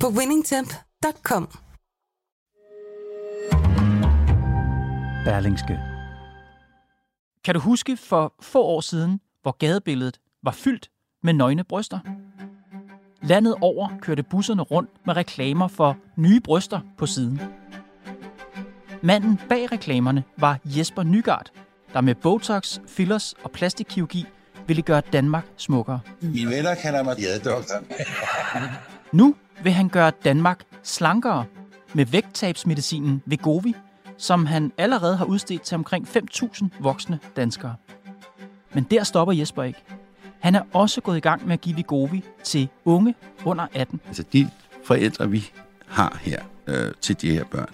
på winningtemp.com. Berlingske. Kan du huske for få år siden, hvor gadebilledet var fyldt med nøgne bryster? Landet over kørte busserne rundt med reklamer for nye bryster på siden. Manden bag reklamerne var Jesper Nygaard, der med Botox, fillers og plastikkirurgi ville gøre Danmark smukkere. Mine venner kalder mig jadedoktoren. Nu vil han gøre Danmark slankere med vægttabsmedicinen Vegovi, som han allerede har udstedt til omkring 5.000 voksne danskere. Men der stopper Jesper ikke. Han er også gået i gang med at give Vegovi til unge under 18. Altså de forældre, vi har her øh, til de her børn,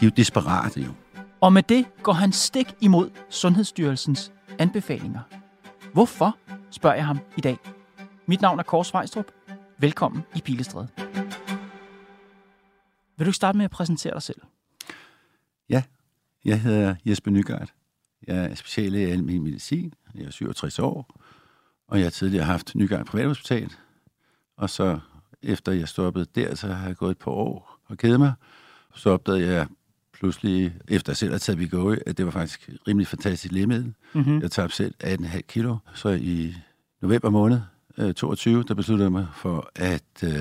de er jo desperate jo. Og med det går han stik imod Sundhedsstyrelsens anbefalinger. Hvorfor, spørger jeg ham i dag. Mit navn er Kåre Svejstrup. Velkommen i Pilestræde. Vil du starte med at præsentere dig selv? Ja, jeg hedder Jesper Nygaard. Jeg er speciallæge i almen medicin. Jeg er 67 år, og jeg har tidligere haft Nygaard Privathospital. Og så efter jeg stoppede der, så har jeg gået et par år og kede mig. Så opdagede jeg pludselig, efter jeg selv har taget Vigoi, at det var faktisk rimelig fantastisk lægemiddel. Mm-hmm. Jeg tabte selv 18,5 kilo. Så i november måned øh, 22, der besluttede jeg mig for, at øh,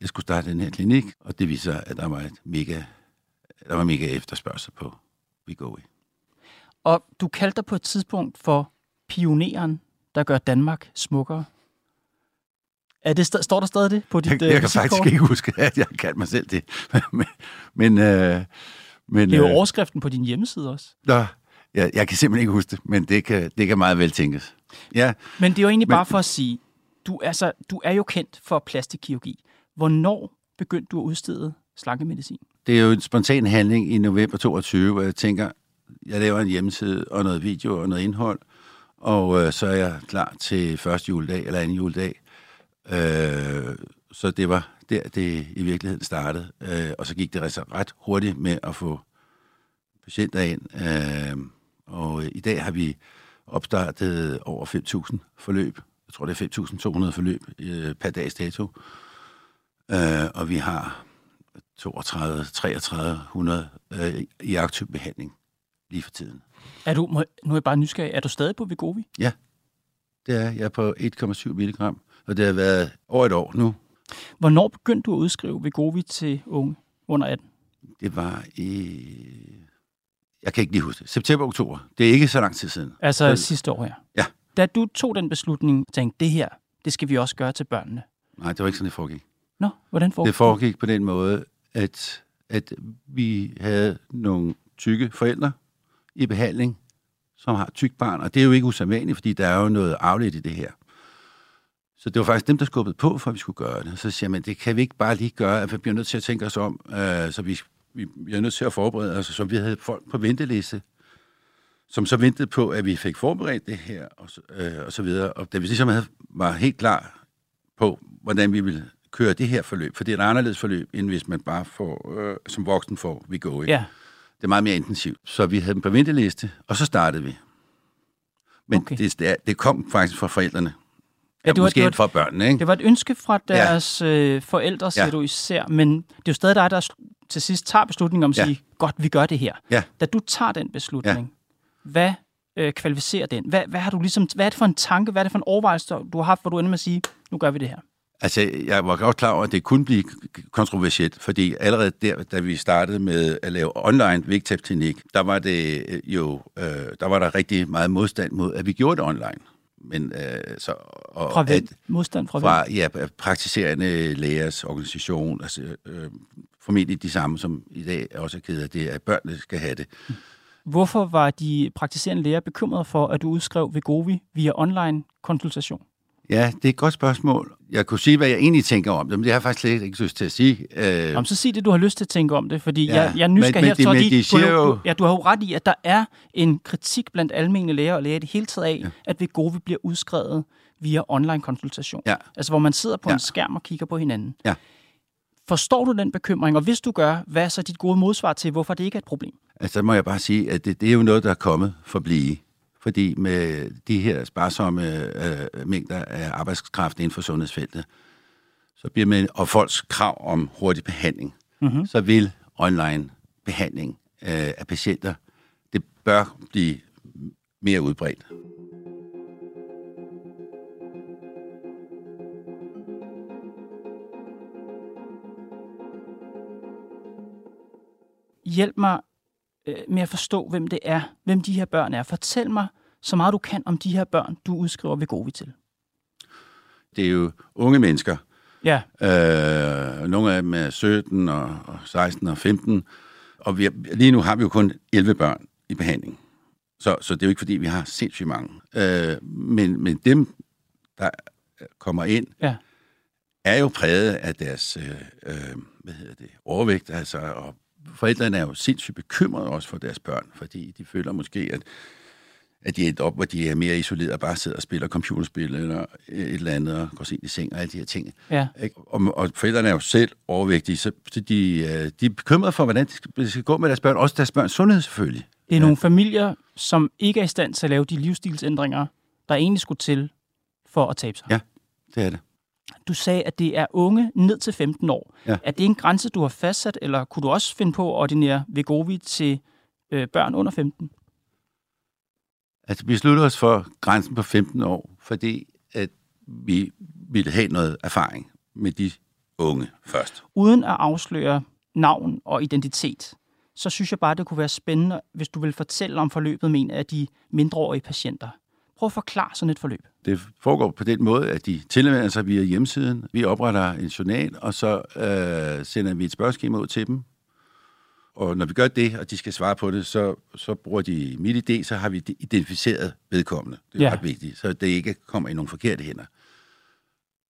jeg skulle starte den her klinik. Og det viser, at der var et mega, der var mega efterspørgsel på Vigoi. Og du kaldte dig på et tidspunkt for pioneren, der gør Danmark smukkere. Er det, st- står der stadig det på dit Jeg, øh, jeg kan visitkort? faktisk ikke huske, at jeg kaldte mig selv det. men, men, øh, men Det er jo øh, overskriften på din hjemmeside også. Nå, jeg, jeg kan simpelthen ikke huske det, men det kan, det kan meget vel tænkes. Ja, Men det er jo egentlig Men- bare for at sige, du, altså, du er jo kendt for plastikkirurgi. Hvornår begyndte du at udstede slankemedicin? det er jo en spontan handling i november 22, hvor jeg tænker, jeg laver en hjemmeside og noget video og noget indhold, og øh, så er jeg klar til første juledag eller anden juledag. Øh, så det var der, det i virkeligheden startede. Øh, og så gik det altså ret hurtigt med at få patienter ind. Øh, og i dag har vi opstartet over 5.000 forløb. Jeg tror, det er 5.200 forløb øh, per dags dato. Øh, og vi har 32, 3300 øh, i aktiv behandling lige for tiden. Er du, må, nu er jeg bare nysgerrig, er du stadig på Vegovi? Det er jeg er på 1,7 milligram, og det har været over et år nu. Hvornår begyndte du at udskrive Vegovi til unge under 18? Det var i... Jeg kan ikke lige huske det. September-oktober. Det er ikke så lang tid siden. Altså Så- sidste år, ja. Da du tog den beslutning, tænkte, det her, det skal vi også gøre til børnene. Nej, det var ikke sådan, det foregik. Nå, hvordan foregik Det foregik på den måde, at, at vi havde nogle tykke forældre i behandling, som har tyk barn, og det er jo ikke usædvanligt, fordi der er jo noget afledt i det her. Så det var faktisk dem, der skubbede på, for at vi skulle gøre det. Så siger man, det kan vi ikke bare lige gøre, at vi bliver nødt til at tænke os om, øh, så vi, vi bliver nødt til at forberede os, så vi havde folk på venteliste, som så ventede på, at vi fik forberedt det her, og så, øh, og så videre. Og da vi ligesom havde, var helt klar på, hvordan vi ville køre det her forløb, for det er et anderledes forløb, end hvis man bare får, øh, som voksen får vi gå Ja, Det er meget mere intensivt. Så vi havde dem på venteliste, og så startede vi. Men Okay. det, det, kom faktisk fra forældrene. Ja, Ja, det var- Måske det var- fra børnene, ikke? det var et ønske fra deres øh, forældre, siger Ja. du især, men det er jo stadig dig, der til sidst tager beslutningen om at Ja. sige, godt, vi gør det her. Ja. Da du tager den beslutning, hvad øh, kvalificerer den? Hvad, hvad, har du ligesom, hvad er det for en tanke, hvad er det for en overvejelse, du har haft, hvor du ender med at sige, nu gør vi det her? Altså, jeg var godt klar over, at det kunne blive kontroversielt, fordi allerede der, da vi startede med at lave online vægttabsklinik, der var det øh, jo, øh, der var der rigtig meget modstand mod, at vi gjorde det online. Men øh, så... Og, Fra hvem? at- Modstand fra, fra ja, praktiserende lægers organisation, altså øh, formentlig de samme, som i dag også er ked af det, at børnene skal have det. hvem? Hvorfor var de praktiserende læger bekymrede for, at du udskrev Vegovi via online konsultation? Ja, det er et godt spørgsmål. Jeg kunne sige, hvad jeg egentlig tænker om det, men det har jeg faktisk slet ikke lyst til at sige. Øh, Jamen, så sig det, du har lyst til at tænke om det, fordi Ja, jeg, jeg er nysgerrig her, så de, de du, jo, ja, du har jo ret i, at der er en kritik blandt almene læger og læger i det hele taget af, ja. at Vegovi bliver udskrevet via online konsultation. Ja. Altså, hvor man sidder på. Ja. en skærm og kigger på hinanden. Ja. Forstår du den bekymring, og hvis du gør, hvad er så dit gode modsvar til, hvorfor det ikke er et problem? Altså, så må jeg bare sige, at det, det er jo noget, der er kommet for at blive. Fordi med de her sparsomme øh, mængder af arbejdskraft inden for sundhedsfeltet, så bliver man, og folks krav om hurtig behandling, mm-hmm. så vil online behandling øh, af patienter, det bør blive mere udbredt. Hjælp mig med at forstå, hvem det er, hvem de her børn er. Fortæl mig så meget du kan om de her børn, du udskriver Vegovi til. Det er jo unge mennesker, Ja, Øh, nogle af dem er 17 og, og 16 og 15. Og vi er, lige nu har vi jo kun 11 børn i behandling. Så, så det er jo ikke, fordi vi har sindssygt mange. Øh, men, men dem, der kommer ind, ja. er jo præget af deres øh, øh, hvad hedder det, overvægt. Altså, og forældrene er jo sindssygt bekymrede også for deres børn, fordi de føler måske, at, at de er op, hvor de er mere isoleret og bare sidder og spiller computerspil eller et eller andet og går sent i seng og alle de her ting. ja. Og, og forældrene er jo selv overvægtige, så de, øh, de er bekymrede for, hvordan det skal, gå med deres børn. Også deres børns sundhed selvfølgelig. Det er nogle familier, som ikke er i stand til at lave de livsstilsændringer, der egentlig skulle til for at tabe sig. Ja. Det er det. Du sagde, at det er unge ned til 15 år. Ja. Er det en grænse, du har fastsat, eller kunne du også finde på at ordinere Vegovi til øh, børn under 15? Altså, vi slutter os for grænsen på 15 år, fordi at vi ville have noget erfaring med de unge først. Uden at afsløre navn og identitet, så synes jeg bare, det kunne være spændende, hvis du vil fortælle om forløbet med en af de mindreårige patienter. Prøv at forklare sådan et forløb. Det foregår på den måde, at de tilmelder sig via hjemmesiden. Vi opretter en journal, og så øh, sender vi et spørgeskema ud til dem. Og når vi gør det, og de skal svare på det, så, så bruger de mit idé, så har vi identificeret vedkommende. Det er Ja. ret vigtigt, så det ikke kommer i nogle forkerte hænder.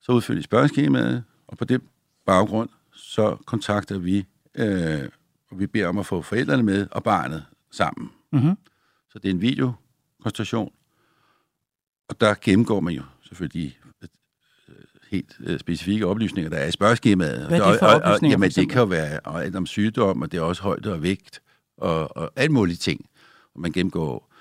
Så udfylder de spørgeskemaet, og på den baggrund, så kontakter vi, øh, og vi beder om at få forældrene med og barnet sammen. Mm-hmm. Så det er en videokonstellation, og der gennemgår man jo selvfølgelig de øh, helt øh, specifikke oplysninger, der er i spørgeskemaet. Hvad er det for og, og, oplysninger, og, for Jamen, det kan jo være alt om sygdom, og det er også højde og vægt, og, og alt mulige ting. Og man gennemgår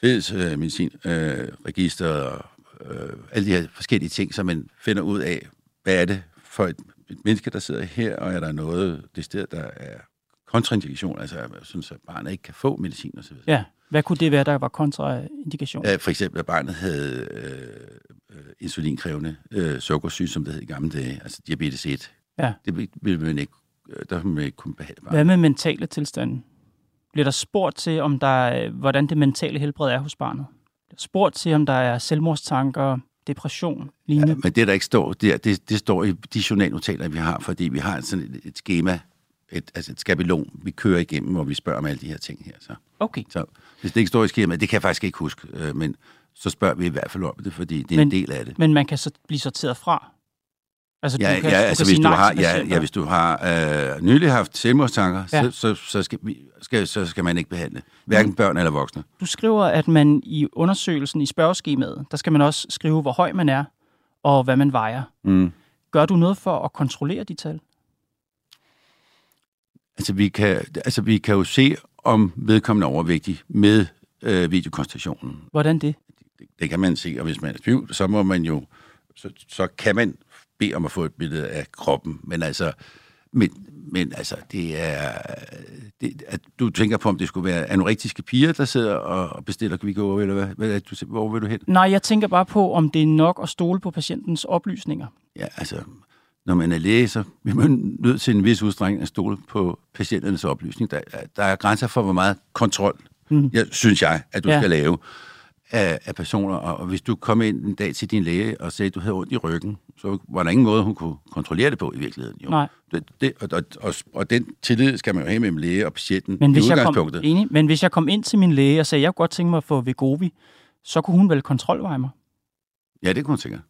fælles øh, medicin, øh, register og øh, alle de her forskellige ting, så man finder ud af, hvad er det for et, et menneske, der sidder her, og er der noget det sted, der er kontraindikation, altså jeg synes, at barnet ikke kan få medicin osv. Ja. Hvad kunne det være, der var kontraindikation? Ja, for eksempel, at barnet havde øh, øh, insulinkrævende øh, sukkersyge, som det hed i gamle dage, altså diabetes 1. Ja. Det vil- vil man ikke, øh, der vil man ikke kunne behandle Hvad barnet. med mentale tilstande? Bliver der spurgt til, om der er, hvordan det mentale helbred er hos barnet? Bliver der spurgt til, om der er selvmordstanker, depression, lignende? Ja, men det, der ikke står der, det, det står i de journalnotater, vi har, fordi vi har sådan et, et schema, et, altså et skabelon, vi kører igennem, hvor vi spørger om alle de her ting her. Så, Okay. så hvis det ikke står i skemaet, det kan jeg faktisk ikke huske, øh, men så spørger vi i hvert fald om det, fordi det er Men- en del af det. Men man kan så blive sorteret fra? Altså, Ja, kan, ja altså kan hvis du, har, ja, ja, hvis du har øh, nylig haft selvmordstanker, ja. så, så, så, skal vi, skal, så skal man ikke behandle hverken børn eller voksne. Du skriver, at man i undersøgelsen i spørgeskemaet, der skal man også skrive, hvor høj man er, og hvad man vejer. Mm. Gør du noget for at kontrollere de tal? Altså, vi kan, altså, vi kan jo se, om vedkommende er overvægtig med øh, videokonstellationen. Hvordan det? Det, det kan man se, og hvis man er i tvivl, så må man jo, så, så kan man bede om at få et billede af kroppen. Men altså, men, men altså, det er, det, at du tænker på, om det skulle være anorektiske piger, der sidder og, bestiller Kvigo, eller hvad, hvad du, hvor vil du hen? Nej, jeg tænker bare på, om det er nok at stole på patientens oplysninger. Ja, altså, når man er læge, så er man nødt til en vis udstrækning at stole på patienternes oplysning. Der, der er grænser for, hvor meget kontrol, mm. jeg, synes jeg, at du Ja. skal lave af, af personer. Og, og hvis du kom ind en dag til din læge og sagde, at du havde ondt i ryggen, så var der ingen måde, hun kunne kontrollere det på i virkeligheden. Jo. Nej. Det, det, og, og, og, og den tillid skal man jo have mellem læge og patienten Men i hvis, jeg kom, udgangspunktet. enig, men hvis jeg kom ind til min læge og sagde, at jeg kunne godt tænke mig at få Vegovi, så kunne hun vel kontrolveje mig? Ja, det kunne hun sikkert.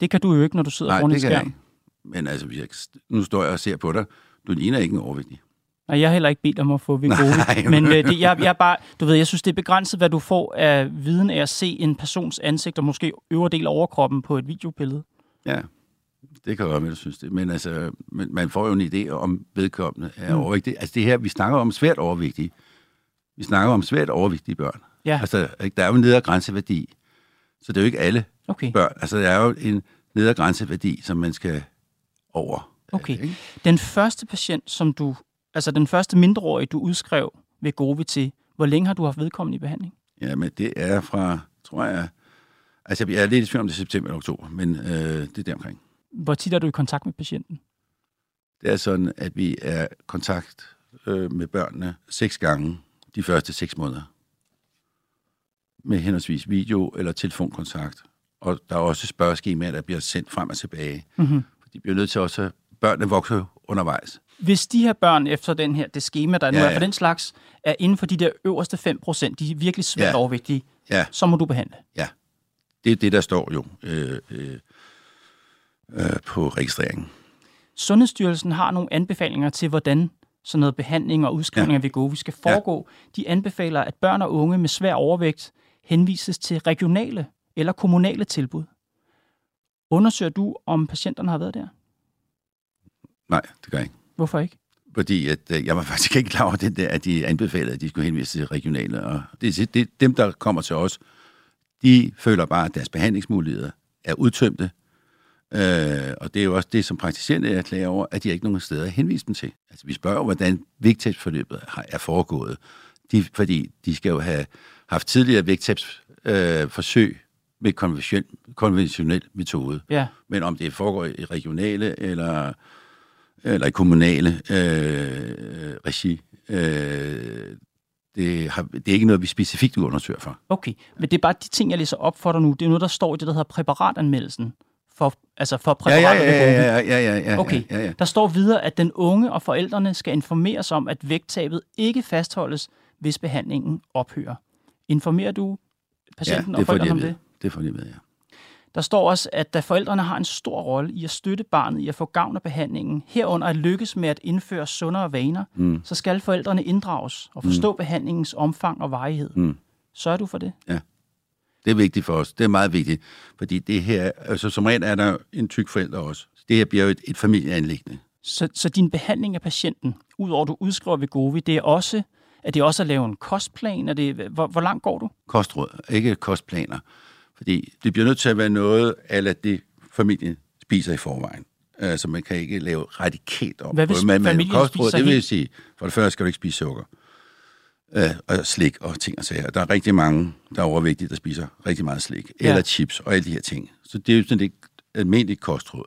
Det kan du jo ikke, når du sidder Nej, foran en skærm. Men altså, jeg, nu står jeg og ser på dig. Du ligner ikke en overvægtig. Nej, jeg har heller ikke bedt om at få. Nej. Men øh, det, jeg, jeg bare, du ved, jeg synes, det er begrænset, hvad du får af viden af at se en persons ansigt, og måske øvre del af overkroppen på et videobillede. Ja, det kan godt være, du synes det. Men altså, men man får jo en idé om vedkommende er Mm. overvægtig. Altså det her, vi snakker om svært overvægtige. Vi snakker om svært overvægtige børn. Ja, Altså, der er jo en nedre grænseværdi. Så det er jo ikke alle okay. børn. Altså, der er jo en nedre grænseværdi, som man skal over. Okay. Ikke? Den første patient, som du, altså den første mindreårige, du udskrev Wegovy til, hvor længe har du haft vedkommende i behandling? Ja, men det er fra, tror jeg... Altså, jeg er lidt i tvivl om det er september eller oktober, men øh, det er deromkring. Hvor tit er du i kontakt med patienten? Det er sådan, at vi er i kontakt øh, med børnene seks gange de første seks måneder. Med henholdsvis video- eller telefonkontakt. Og der er også spørgeskemaer, der bliver sendt frem og tilbage. Mm-hmm. De bliver nødt til også... Børnene vokser undervejs. Hvis de her børn efter den her, det schema, der nu Ja, er ja. for den slags, er inden for de der øverste 5%, de er virkelig svært Ja. overvægtige, Ja, så må du behandle. det er det, der står jo øh, øh, øh, på registreringen. Sundhedsstyrelsen har nogle anbefalinger til, hvordan sådan noget behandling og udskrivning ja. af Wegovy skal foregå. De anbefaler, at børn og unge med svær overvægt henvises til regionale eller kommunale tilbud. Undersøger du, om patienterne har været der? Nej, det gør jeg ikke. Hvorfor ikke? Fordi at, øh, jeg var faktisk ikke klar over det der, at de anbefalede, at de skulle henvise til regionale. Og det, det, dem, der kommer til os, de føler bare, at deres behandlingsmuligheder er udtømte. Øh, og det er jo også det, som praktiserende er klager over, at de ikke nogen steder at henvise dem til. Altså, vi spørger hvordan vægttabsforløbet har- er foregået. De, fordi de skal jo have haft tidligere vægttabsforsøg øh, forsøg med konventionel, konventionel metode. Ja. Men om det foregår i regionale eller, eller i kommunale øh, regi, øh, det, har, det er ikke noget, vi specifikt undersøger for. Okay, men det er bare de ting, jeg læser op for dig nu. Det er noget, der står i det, der hedder præparatanmeldelsen. For, altså for Ja, ja, ja, ja, ja, ja, ja, ja, Okay. ja, ja. Der står videre, at den unge og forældrene skal informeres om, at vægttabet ikke fastholdes, hvis behandlingen ophører. Informerer du patienten ja, og de forældrene om det? Det får de ved, ja. Der står også, at da forældrene har en stor rolle i at støtte barnet i at få gavn af behandlingen, herunder at lykkes med at indføre sundere vaner, Mm. så skal forældrene inddrages og forstå mm. behandlingens omfang og varighed. Mm. Sørger du for det? Det er vigtigt for os. Det er meget vigtigt. Fordi det her, altså som regel er der en tyk forælder også. Det her bliver jo et, et familieanlæggende. Så, så din behandling af patienten, udover at du udskriver Wegovy, det er også, at det er også at lave en kostplan? Er det, hvor, hvor langt går du? Kostråd, ikke kostplaner. Fordi det bliver nødt til at være noget, af det familien spiser i forvejen. Uh, så man kan ikke lave radikalt om. Hvad hvis på- men- familien kostråd, det vil sige, for det første skal du ikke spise sukker. Uh, og slik og ting og sager. Der er rigtig mange, der er overvægtige, der spiser rigtig meget slik. Ja. Eller chips og alle de her ting. Så det er jo sådan et almindeligt kostråd.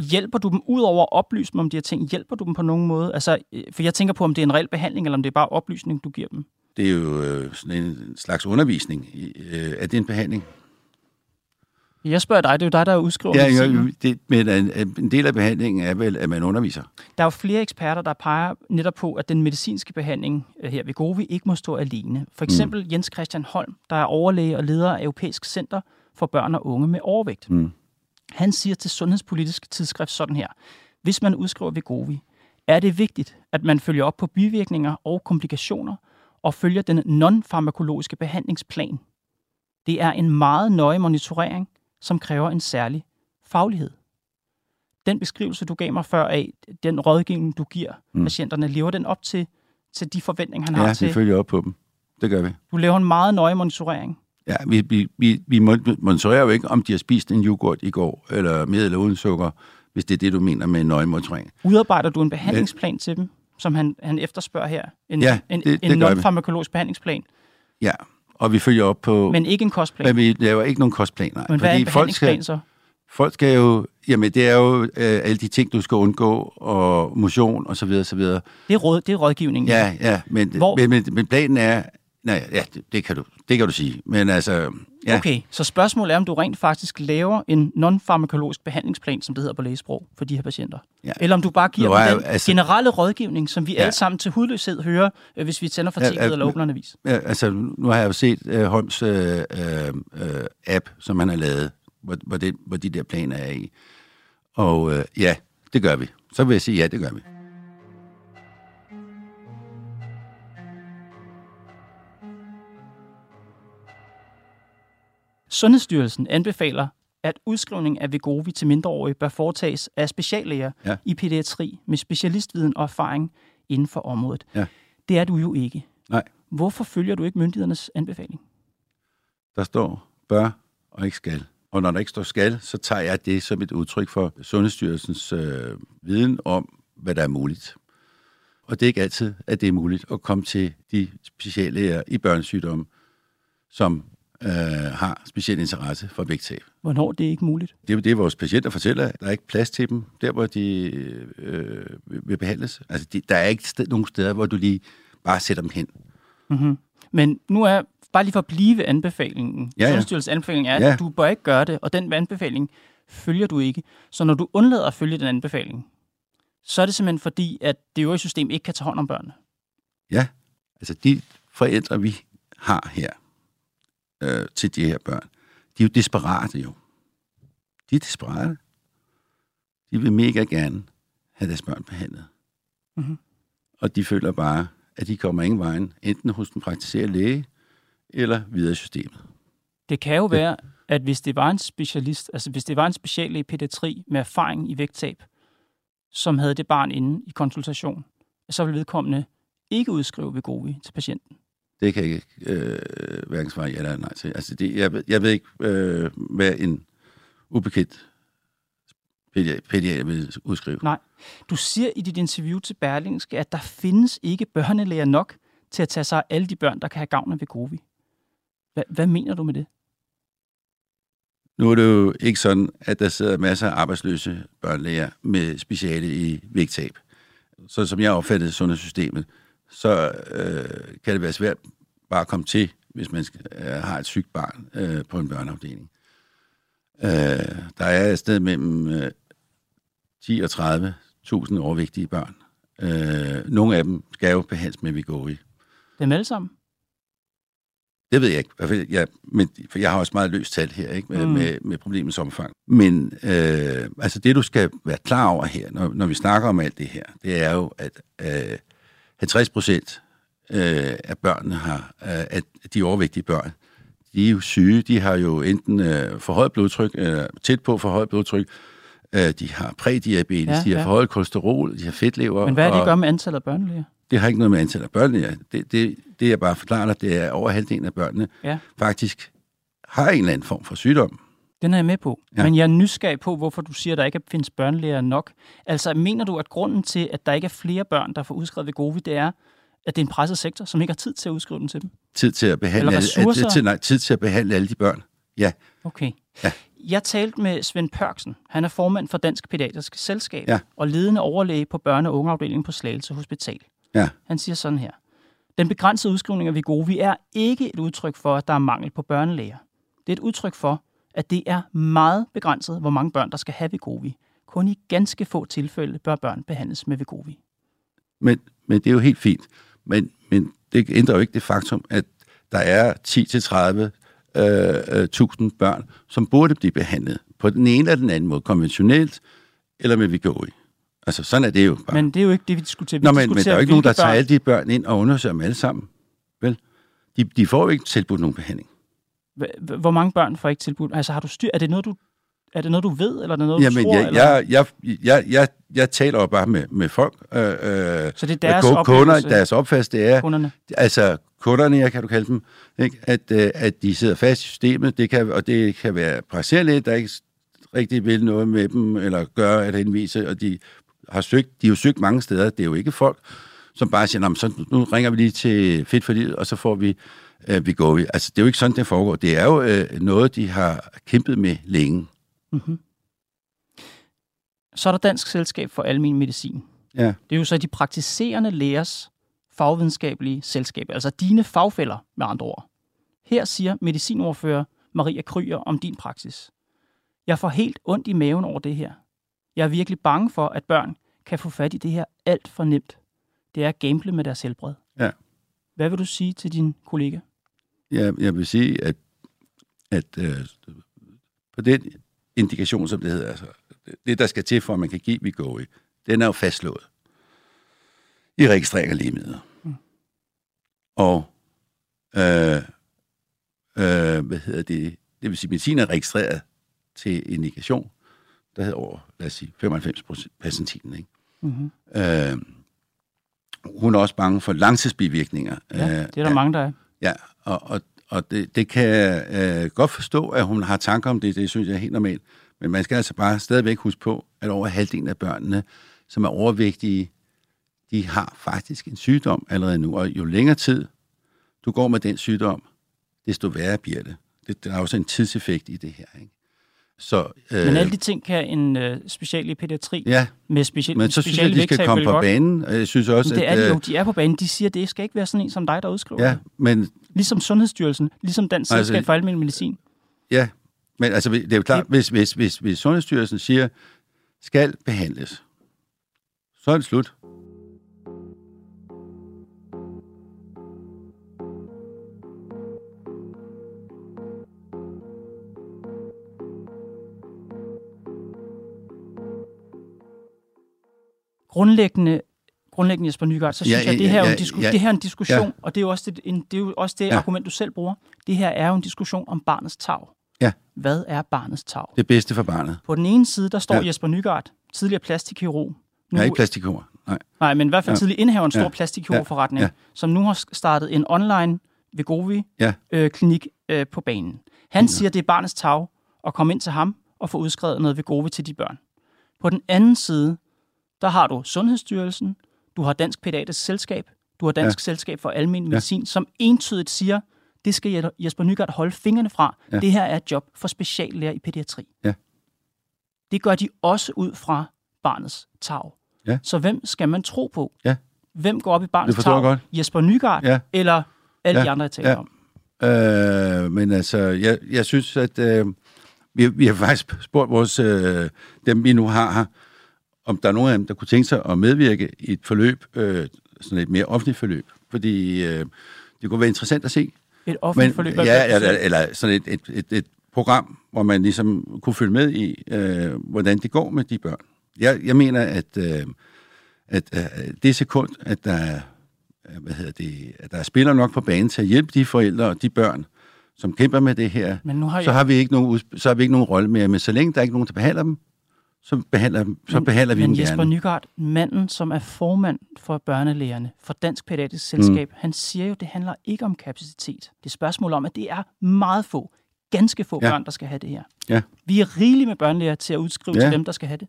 Hjælper du dem, ud over at oplyse dem om de her ting, hjælper du dem på nogen måde? Altså, øh, for jeg tænker på, om det er en reel behandling, eller om det er bare oplysning, du giver dem. Det er jo øh, sådan en slags undervisning. Øh, er det en behandling? Jeg spørger dig, det er jo dig, der udskriver Ja, ja det, men en, en del af behandlingen er vel, at man underviser. Der er jo flere eksperter, der peger netop på, at den medicinske behandling øh, her ved Govi ikke må stå alene. For eksempel mm. Jens Christian Holm, der er overlæge og leder af Europæisk Center for Børn og Unge med Overvægt. Mm. Han siger til Sundhedspolitisk Tidsskrift sådan her. Hvis man udskriver Wegovy, er det vigtigt, at man følger op på bivirkninger og komplikationer og følger den non-farmakologiske behandlingsplan. Det er en meget nøje monitorering, som kræver en særlig faglighed. Den beskrivelse, du gav mig før af, den rådgivning, du giver Mm. patienterne, lever den op til, til de forventninger, han Ja, har vi til? følger op på dem. Det gør vi. Du laver en meget nøje monitorering. Ja, vi, vi, vi, vi mon- monitorerer jo ikke, om de har spist en yoghurt i går, eller med eller uden sukker, hvis det er det, du mener med en nøgmonitorering. Udarbejder du en behandlingsplan til dem, som han, han efterspørger her? En, Ja, en, det- en det gør vi. non-farmakologisk behandlingsplan, Ja, og vi følger op på... men ikke en kostplan. men vi laver ikke nogen kostplaner. Men hvad er en folk skal, så? folk skal jo... Jamen, det er jo øh, alle de ting, du skal undgå, og motion, og så videre, så videre. Det er, råd, det er rådgivningen. Ja, ja, men, Hvor- men, men, men planen er... Nej, ja, det, det, kan du, det kan du sige. Men altså, ja, Okay, så spørgsmålet er, om du rent faktisk laver en non-farmakologisk behandlingsplan, som det hedder på lægesprog, for de her patienter. Ja. Eller om du bare giver er den jeg- altså- generelle rådgivning, som vi Ja. alle sammen til hudløshed hører, øh, hvis vi tænder for Ja, ja, ja, eller avis. Ja, altså, nu har jeg jo set uh, Holms uh, uh, uh, app, som han har lavet. hvor, hvor, det, hvor de der planer er i. Og øh, ja, det gør vi. Så vil jeg sige, ja, det gør vi. Sundhedsstyrelsen anbefaler, at udskrivning af Vegovi til mindreårige bør foretages af speciallæger Ja. i pædiatri med specialistviden og erfaring inden for området. Ja. Det er du jo ikke. Nej. Hvorfor følger du ikke myndighedernes anbefaling? Der står bør og ikke skal. Og når der ikke står skal, så tager jeg det som et udtryk for Sundhedsstyrelsens øh, viden om, hvad der er muligt. Og det er ikke altid, at det er muligt at komme til de speciallæger i børnesygdomme, som øh, har speciel interesse for vægttab. Hvornår det er ikke muligt? Det er det, vores patienter fortæller. Der er ikke plads til dem, der hvor de øh, vil behandles. Altså, de, der er ikke sted, nogen steder, hvor du lige bare sætter dem hen. Mm-hmm. Men nu er, bare lige for at blive anbefalingen, Ja, ja. Sundhedsstyrelsens anbefaling er, at Ja. du bør ikke gøre det, og den anbefaling følger du ikke. Så når du undlader at følge den anbefaling, så er det simpelthen fordi, at det øvrige system ikke kan tage hånd om børnene. Ja, altså de forældre, vi har her øh, til de her børn, de er jo desperate jo. De er desperate. De vil mega gerne have deres børn behandlet. Mhm. Og de føler bare, at de kommer ingen vejen, enten hos den praktiserende læge, eller videre i systemet. Det kan jo være, at hvis det var en specialist, altså hvis det var en speciallæge i pædiatri med erfaring i vægttab, som havde det barn inde i konsultation, så vil vedkommende ikke udskrive Vegovi til patienten. Det kan jeg ikke øh, hverken svare ja eller nej til. Altså det, jeg, ved- jeg ved ikke, øh, hvad en ubekendt pædiater vil udskrive. Nej. Du siger i dit interview til Berlingske, at der findes ikke børnelæger nok til at tage sig af alle de børn, der kan have gavn af Vegovi. Hvad, hvad mener du med det? Nu er det jo ikke sådan, at der sidder masser af arbejdsløse børnelæger med speciale i vægttab. Så som jeg opfattede sundhedssystemet, så øh, kan det være svært bare komme til, hvis man skal, øh, har et sygt barn øh, på en børneafdeling. Øh, der er et sted mellem øh, 10 og 30.000 overvægtige børn. Øh, nogle af dem skal jo behandles med Wegovy. Dem alle sammen? Det ved jeg ikke, jeg, men, for jeg har også meget løst tal her ikke, med, mm. med, med problemets omfang. Men øh, altså det, du skal være klar over her, når, når vi snakker om alt det her, det er jo, at øh, 50 procent øh, af børnene har, øh, at de overvægtige børn, de er jo syge, de har jo enten øh, forhøjet blodtryk, øh, tæt på forhøjet blodtryk, øh, de har prædiabetes, Ja, de har ja. forhøjet kolesterol, de har fedtlever. Men hvad er det, I gør med antallet af børnelæger? det har ikke noget med antallet af børn. Det, det, det jeg bare forklarer dig, det er, at over halvdelen af børnene Ja. faktisk har en eller anden form for sygdom. Den er jeg med på. Ja. Men jeg er nysgerrig på, hvorfor du siger, at der ikke findes børnelæger nok. Altså, mener du, at grunden til, at der ikke er flere børn, der får udskrevet Vegovi, det er, at det er en presset sektor, som ikke har tid til at udskrive den til dem? Tid til at behandle, Eller alle, ressourcer? tid, nej, tid til at behandle alle de børn. Ja, Okay. Ja. Jeg talte med Svend Pørksen. Han er formand for Dansk Pædiatrisk Selskab Ja. og ledende overlæge på børne- og ungeafdelingen på Slagelse Hospital. ja. Han siger sådan her. Den begrænsede udskrivning af Vegovi er ikke et udtryk for, at der er mangel på børnelæger. Det er et udtryk for, at det er meget begrænset, hvor mange børn, der skal have Vegovi. Kun i ganske få tilfælde bør børn behandles med Vegovi. Men, men det er jo helt fint. Men, men det ændrer jo ikke det faktum, at der er 10-30 øh, øh, børn, som burde blive behandlet på den ene eller den anden måde, konventionelt eller med Wegovy. Altså, sådan er det jo bare. Men det er jo ikke det, vi diskuterer. Vi Nå, men, men der diskuterer, er jo ikke nogen, der tager børn- alle de børn ind og undersøger dem alle sammen. Vel? De, de får jo ikke tilbudt nogen behandling. Hv- hv- Hvor mange børn får ikke tilbudt? Altså, har du styr? Er det noget, du, er det noget, du ved, eller er det noget, du Jamen, tror? jeg, eller? jeg, jeg, jeg, jeg, jeg taler jo bare med, med folk. Øh, øh, Så det er deres ku- kunder, oplevelse, deres opfattelse det er, kunderne? altså kunderne, jeg kan du kalde dem, ikke? At, øh, at de sidder fast i systemet, det kan, og det kan være praktiserende, der ikke rigtig vil noget med dem, eller gøre at henvise, og de har søgt, de har jo søgt mange steder, det er jo ikke folk, som bare siger, "Nå, men så nu ringer vi lige til Fedt for Livet, og så får vi øh, Wegovy. Altså, det er jo ikke sådan, det foregår. Det er jo øh, noget, de har kæmpet med længe. Mm-hmm. Så er der Dansk Selskab for Almen Medicin. Ja. Det er jo så de praktiserende lægers fagvidenskabelige selskab, altså dine fagfælder med andre ord. Her siger medicinordfører Maria Kryer om din praksis. Jeg får helt ondt i maven over det her. Jeg er virkelig bange for, at børn kan få fat i det her alt for nemt. Det er at gamble med deres helbred. Ja. Hvad vil du sige til din kollega? Jeg, jeg vil sige, at, at øh, på den indikation, som det hedder, altså det, der skal til for, at man kan give Vigovi, den er jo fastslået i registrering af lægemidler. Mm. Og øh, øh, hvad hedder det? Det vil sige, at medicin er registreret til indikation, der hedder over, lad os sige, 95 procent ikke? Mm-hmm. Øh, hun er også bange for langtidsbivirkninger. Ja, det er der øh, mange, der er. Ja, og, og, og det, det kan jeg øh, godt forstå, at hun har tanker om det. Det synes jeg er helt normalt. Men man skal altså bare stadigvæk huske på, at over halvdelen af børnene, som er overvægtige, de har faktisk en sygdom allerede nu. Og jo længere tid du går med den sygdom, desto værre bliver det. det der er også en tidseffekt i det her. Ikke? Så, øh, men alle de ting kan en øh, special i pædiatri ja, med speciel, men så synes jeg, de skal komme på godt. banen. Jeg synes også, men det at, er de jo, de er på banen. De siger, at det skal ikke være sådan en som dig, der udskriver ja, men, Ligesom Sundhedsstyrelsen, ligesom Dansk altså, Selskab for Almindelig Medicin. Ja, men altså, det er jo klart, hvis, hvis, hvis, hvis Sundhedsstyrelsen siger, skal behandles, så er det slut. Grundlæggende, grundlæggende Jesper Nygaard, så synes ja, jeg, at det her, ja, er en disku- ja, det her er en diskussion, ja. og det er jo også det, en, det, er jo også det ja. argument, du selv bruger. Det her er jo en diskussion om barnets tag. Ja. Hvad er barnets tag? Det bedste for barnet. På den ene side, der står ja. Jesper Nygaard, tidligere plastikkirurg. Nu, Nej, ikke plastikkirurg. Nej. Nej, men i hvert fald ja. tidligere indhaver en stor ja. plastikkirurgforretning, ja. som nu har startet en online Vegovi-klinik ja. øh, på banen. Han ja. siger, det er barnets tag at komme ind til ham og få udskrevet noget Vegovi til de børn. På den anden side, der har du Sundhedsstyrelsen, du har Dansk Pædiatrisk Selskab, du har Dansk ja. Selskab for Almen Medicin, ja. som entydigt siger, det skal Jesper Nygaard holde fingrene fra. Ja. Det her er et job for speciallæger i pædiatri. Ja. Det gør de også ud fra barnets tag. Ja. Så hvem skal man tro på? Ja. Hvem går op i barnets tag? Godt. Jesper Nygaard ja. eller alle ja. de andre, jeg taler ja. om? Øh, men altså, jeg, jeg synes, at øh, vi, vi har faktisk spurgt vores, øh, dem vi nu har her, om der er nogen af dem, der kunne tænke sig at medvirke i et forløb, øh, sådan et mere offentligt forløb. Fordi øh, det kunne være interessant at se. Et offentligt Men, forløb? Ja, eller, eller sådan et, et, et, et program, hvor man ligesom kunne følge med i, øh, hvordan det går med de børn. Jeg, jeg mener, at, øh, at øh, det sekund, at der er, øh, hvad hedder det, at der er spiller nok på banen til at hjælpe de forældre og de børn, som kæmper med det her, Men nu har jeg... så, har vi ikke nogen, så har vi ikke nogen rolle mere. Men så længe der er ikke nogen, der behandler dem, så behandler, så men, behandler vi men dem Jesper gerne. Nygaard, manden, som er formand for børnelægerne, for Dansk Pædiatrisk Selskab, mm. han siger jo, at det handler ikke om kapacitet. Det er spørgsmål om, at det er meget få, ganske få ja. børn, der skal have det her. Ja. Vi er rigeligt med børnelæger til at udskrive ja. til dem, der skal have det.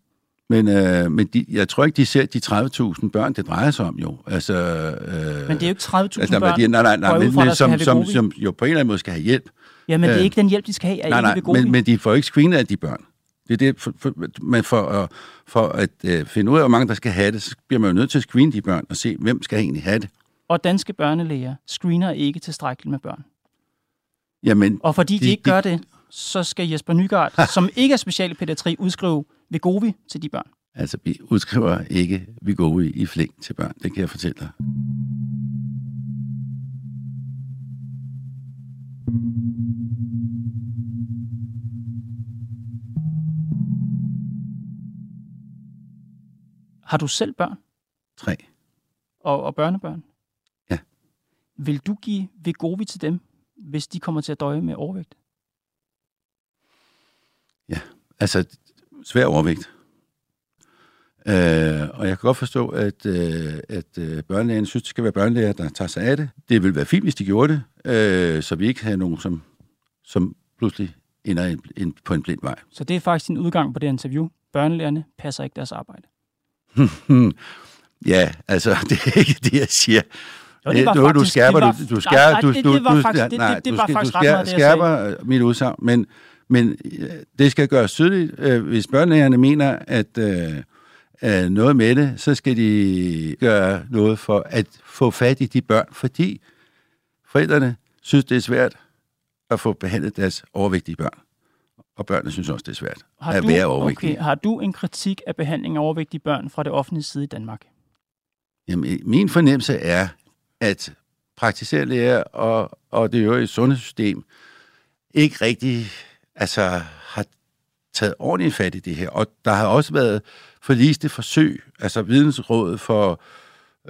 Men, øh, men de, jeg tror ikke, de ser de 30.000 børn, det drejer sig om jo. Altså, øh, men det er jo ikke 30.000 altså, børn, de, nej, nej, nej, men, fra, som, som, som jo på en eller anden måde skal have hjælp. Ja, men øh, det er øh, ikke den hjælp, de skal have. Nej, nej, men, men de får ikke screenet af de børn. Det er det, for, for, man for, uh, for at uh, finde ud af, hvor mange der skal have det, så bliver man jo nødt til at screene de børn og se, hvem skal egentlig have det. Og danske børnelæger screener ikke tilstrækkeligt med børn. Jamen, og fordi de, de ikke gør det, så skal Jesper Nygaard, som ikke er specialpædiatri, udskrive Vegovi til de børn. Altså, vi udskriver ikke Vegovi i flæng til børn, det kan jeg fortælle dig. Har du selv børn? Tre. Og, og børnebørn? Ja. Vil du give Vegovi til dem, hvis de kommer til at døje med overvægt? Ja, altså svær overvægt. Øh, og jeg kan godt forstå, at, øh, at øh, børnelægen synes, det skal være børnelæger, der tager sig af det. Det ville være fint, hvis de gjorde det, øh, så vi ikke har nogen, som, som pludselig ender en, en, på en blind vej. Så det er faktisk din udgang på det interview. Børnelægerne passer ikke deres arbejde. ja, altså, det er ikke det, jeg siger. Jo, det var du, faktisk, du skærper, det var, du, du skærper, du, du, du, faktisk, det, det, det var du, faktisk du skær, skærper mit udsagn, men, men det skal gøres tydeligt, øh, hvis børnelægerne mener, at øh, noget med det, så skal de gøre noget for at få fat i de børn, fordi forældrene synes, det er svært at få behandlet deres overvægtige børn. Og børnene synes også, det er svært har at du, være overvægtige. Okay, har du en kritik af behandling af overvægtige børn fra det offentlige side i Danmark? Jamen, min fornemmelse er, at praktiserende læger og, og det øvrige sundhedssystem ikke rigtig altså, har taget ordentligt fat i det her. Og der har også været forliste forsøg, altså Vidensrådet for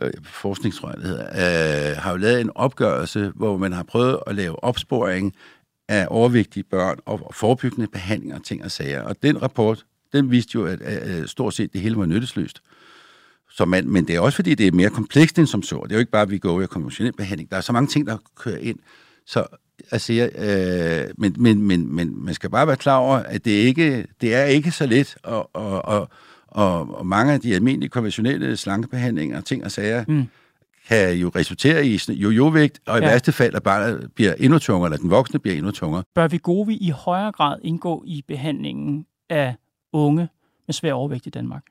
øh, forskning, tror jeg, det hedder, øh, har jo lavet en opgørelse, hvor man har prøvet at lave opsporing af overvægtige børn og forebyggende behandling og ting og sager. Og den rapport, den viste jo, at, at stort set det hele var nyttesløst. Så man, men det er også fordi, det er mere komplekst end som så. Det er jo ikke bare, at vi går over i konventionel behandling. Der er så mange ting, der kører ind. Så altså, jeg, øh, men, men, men, men man skal bare være klar over, at det ikke det er ikke så let, og, og, og, og, og mange af de almindelige konventionelle slankebehandlinger, ting og sager, mm kan jo resultere i jo-jo-vægt, og i ja. værste fald, at barnet bliver endnu tungere, eller den voksne bliver endnu tungere. Bør vi gode i højere grad indgå i behandlingen af unge med svær overvægt i Danmark?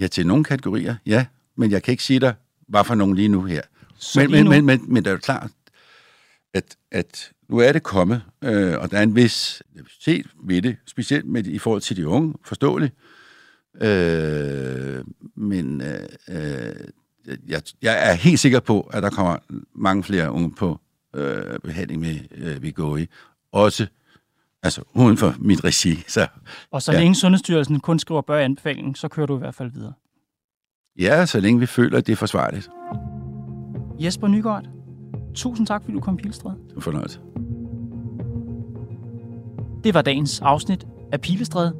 Ja, til nogle kategorier, ja. Men jeg kan ikke sige dig, hvad for nogen lige nu her. men, men, men, men, men det er jo klart, at, at nu er det kommet, øh, og der er en vis nervøsitet ved det, specielt med, i forhold til de unge, forståeligt. Øh, men øh, øh, jeg, jeg er helt sikker på, at der kommer mange flere unge på øh, behandling med øh, Vigoi. Også altså uden for mit regi. Så, og så ja. længe Sundhedsstyrelsen kun skriver bør anbefalingen, så kører du i hvert fald videre. Ja, så længe vi føler, at det er forsvarligt. Jesper Nygaard, tusind tak, fordi du kom, Pilestræd. Det var fornøjelse. Det var dagens afsnit af Pilestræd.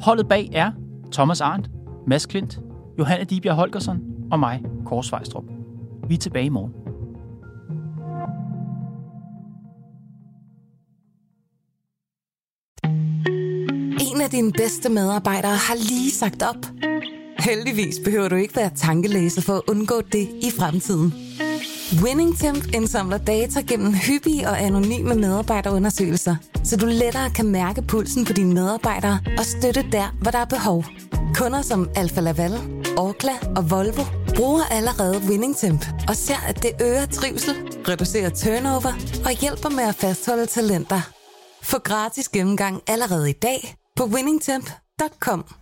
Holdet bag er Thomas Arndt, Mads Klint, Johanne Dibjerg Holgersen og mig, Kåre Svejstrup. Vi er tilbage i morgen. En af dine bedste medarbejdere har lige sagt op. Heldigvis behøver du ikke være tankelæser for at undgå det i fremtiden. WinningTemp indsamler data gennem hyppige og anonyme medarbejderundersøgelser, så du lettere kan mærke pulsen på dine medarbejdere og støtte der, hvor der er behov. Kunder som Alfa Laval, Orkla og Volvo bruger allerede WinningTemp og ser, at det øger trivsel, reducerer turnover og hjælper med at fastholde talenter. Få gratis gennemgang allerede i dag på winningtemp.com.